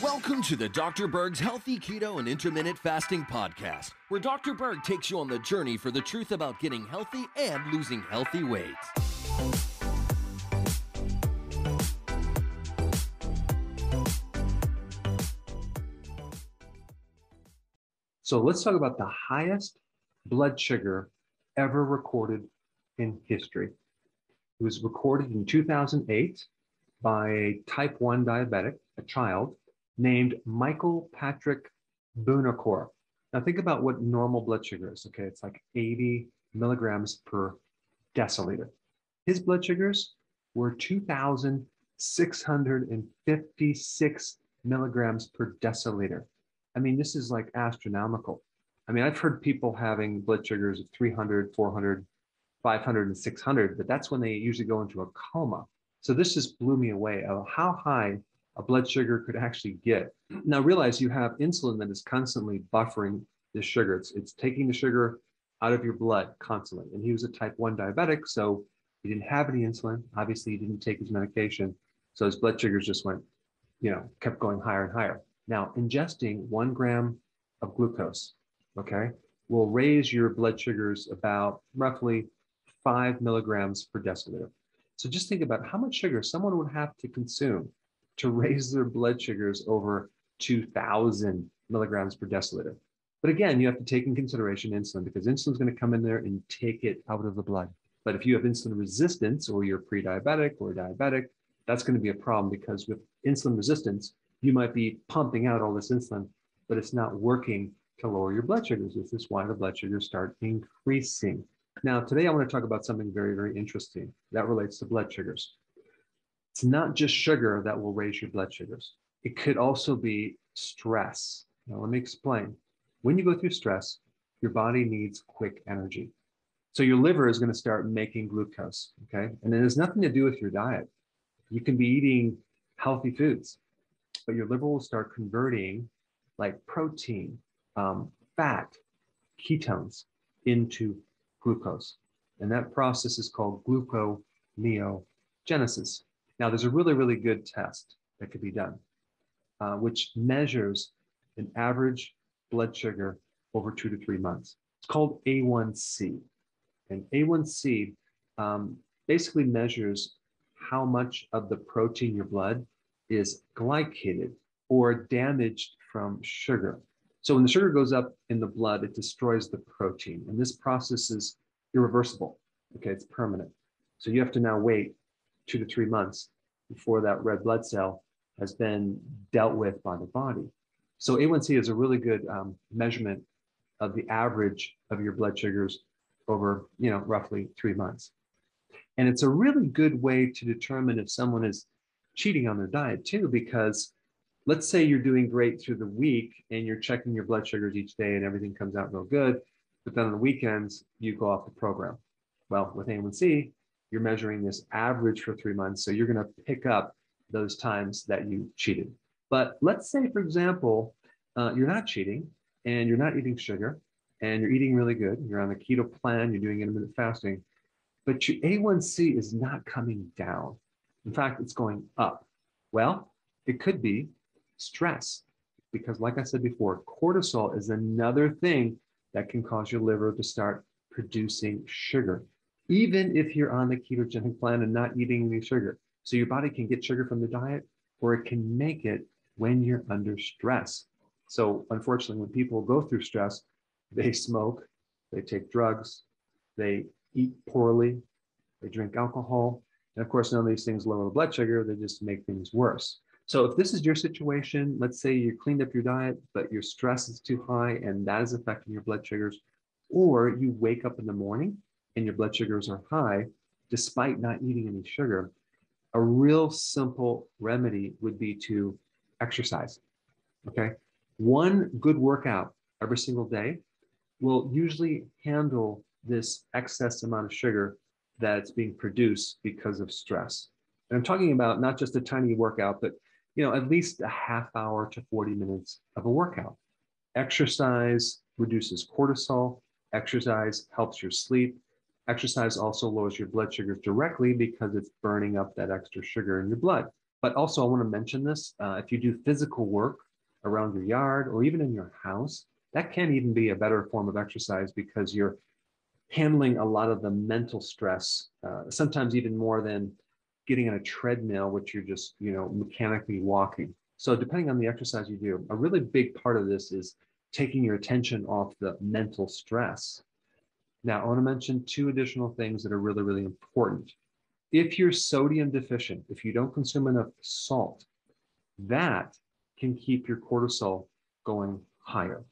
Welcome to the Dr. Berg's Healthy Keto and Intermittent Fasting Podcast, where Dr. Berg takes you on the journey for the truth about getting healthy and losing healthy weight. So let's talk about the highest blood sugar ever recorded in history. It was recorded in 2008 by a type 1 diabetic, a child named Michael Patrick Buonocore. Now think about what normal blood sugar is. Okay, it's like 80 milligrams per deciliter. His blood sugars were 2,656 milligrams per deciliter. I mean, this is like astronomical. I mean, I've heard people having blood sugars of 300, 400, 500, and 600, but that's when they usually go into a coma. So this just blew me away of how high a blood sugar could actually get. Now realize you have insulin that is constantly buffering the sugar. It's, it's taking the sugar out of your blood constantly. And he was a type 1 diabetic, so he didn't have any insulin. Obviously, he didn't take his medication. So his blood sugars just went, you know, kept going higher and higher. Now, ingesting one gram of glucose, okay, will raise your blood sugars about roughly five milligrams per deciliter. So just think about how much sugar someone would have to consume to raise their blood sugars over 2000 milligrams per deciliter. But again, you have to take in consideration insulin because insulin is going to come in there and take it out of the blood. But if you have insulin resistance or you're pre-diabetic or diabetic, that's going to be a problem because with insulin resistance, you might be pumping out all this insulin, but it's not working to lower your blood sugars. This is why the blood sugars start increasing. Now, today I want to talk about something very, very interesting that relates to blood sugars. It's not just sugar that will raise your blood sugars. It could also be stress. Now, let me explain. When you go through stress, your body needs quick energy. So your liver is going to start making glucose, okay? And it has nothing to do with your diet. You can be eating healthy foods, but your liver will start converting like protein, um, fat, ketones into glucose. And that process is called gluconeogenesis. Now, there's a really, really good test that could be done, uh, which measures an average blood sugar over two to three months. It's called A1C. And A1C um, basically measures how much of the protein in your blood is glycated or damaged from sugar. So when the sugar goes up in the blood, it destroys the protein. And this process is irreversible. Okay, it's permanent. So you have to now wait two to three months before that red blood cell has been dealt with by the body. So A1C is a really good um, measurement of the average of your blood sugars over, you know, roughly three months. And it's a really good way to determine if someone is cheating on their diet too, because let's say you're doing great through the week and you're checking your blood sugars each day and everything comes out real good, but then on the weekends you go off the program. Well, with A1C, you're measuring this average for three months, so you're going to pick up those times that you cheated. But let's say, for example, uh, you're not cheating and you're not eating sugar and you're eating really good. You're on the keto plan, you're doing intermittent fasting, but your A1C is not coming down. In fact, it's going up. Well, it could be stress because, like I said before, cortisol is another thing that can cause your liver to start producing sugar, even if you're on the ketogenic plan and not eating any sugar. So your body can get sugar from the diet or it can make it when you're under stress. So unfortunately, when people go through stress, they smoke, they take drugs, they eat poorly, they drink alcohol. And of course, none of these things lower the blood sugar, they just make things worse. So if this is your situation, let's say you cleaned up your diet, but your stress is too high and that is affecting your blood sugars, or you wake up in the morning and your blood sugars are high despite not eating any sugar, a real simple remedy would be to exercise. Okay. One good workout every single day will usually handle this excess amount of sugar that's being produced because of stress. And I'm talking about not just a tiny workout, but you know, at least a half hour to 40 minutes of a workout. Exercise reduces cortisol. Exercise helps your sleep. Exercise also lowers your blood sugars directly because it's burning up that extra sugar in your blood. But also, I want to mention this uh, if you do physical work around your yard or even in your house, that can even be a better form of exercise because you're handling a lot of the mental stress, uh, sometimes even more than getting on a treadmill, which you're just, you know, mechanically walking. So depending on the exercise you do, a really big part of this is taking your attention off the mental stress. Now, I want to mention two additional things that are really, really important. If you're sodium deficient, if you don't consume enough salt, that can keep your cortisol going higher.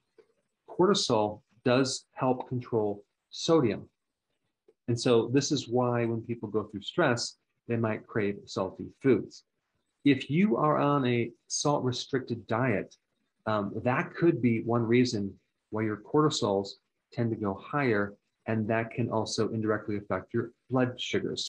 Cortisol does help control sodium. And so this is why when people go through stress, they might crave salty foods. If you are on a salt restricted diet, um, that could be one reason why your cortisols tend to go higher, and that can also indirectly affect your blood sugars.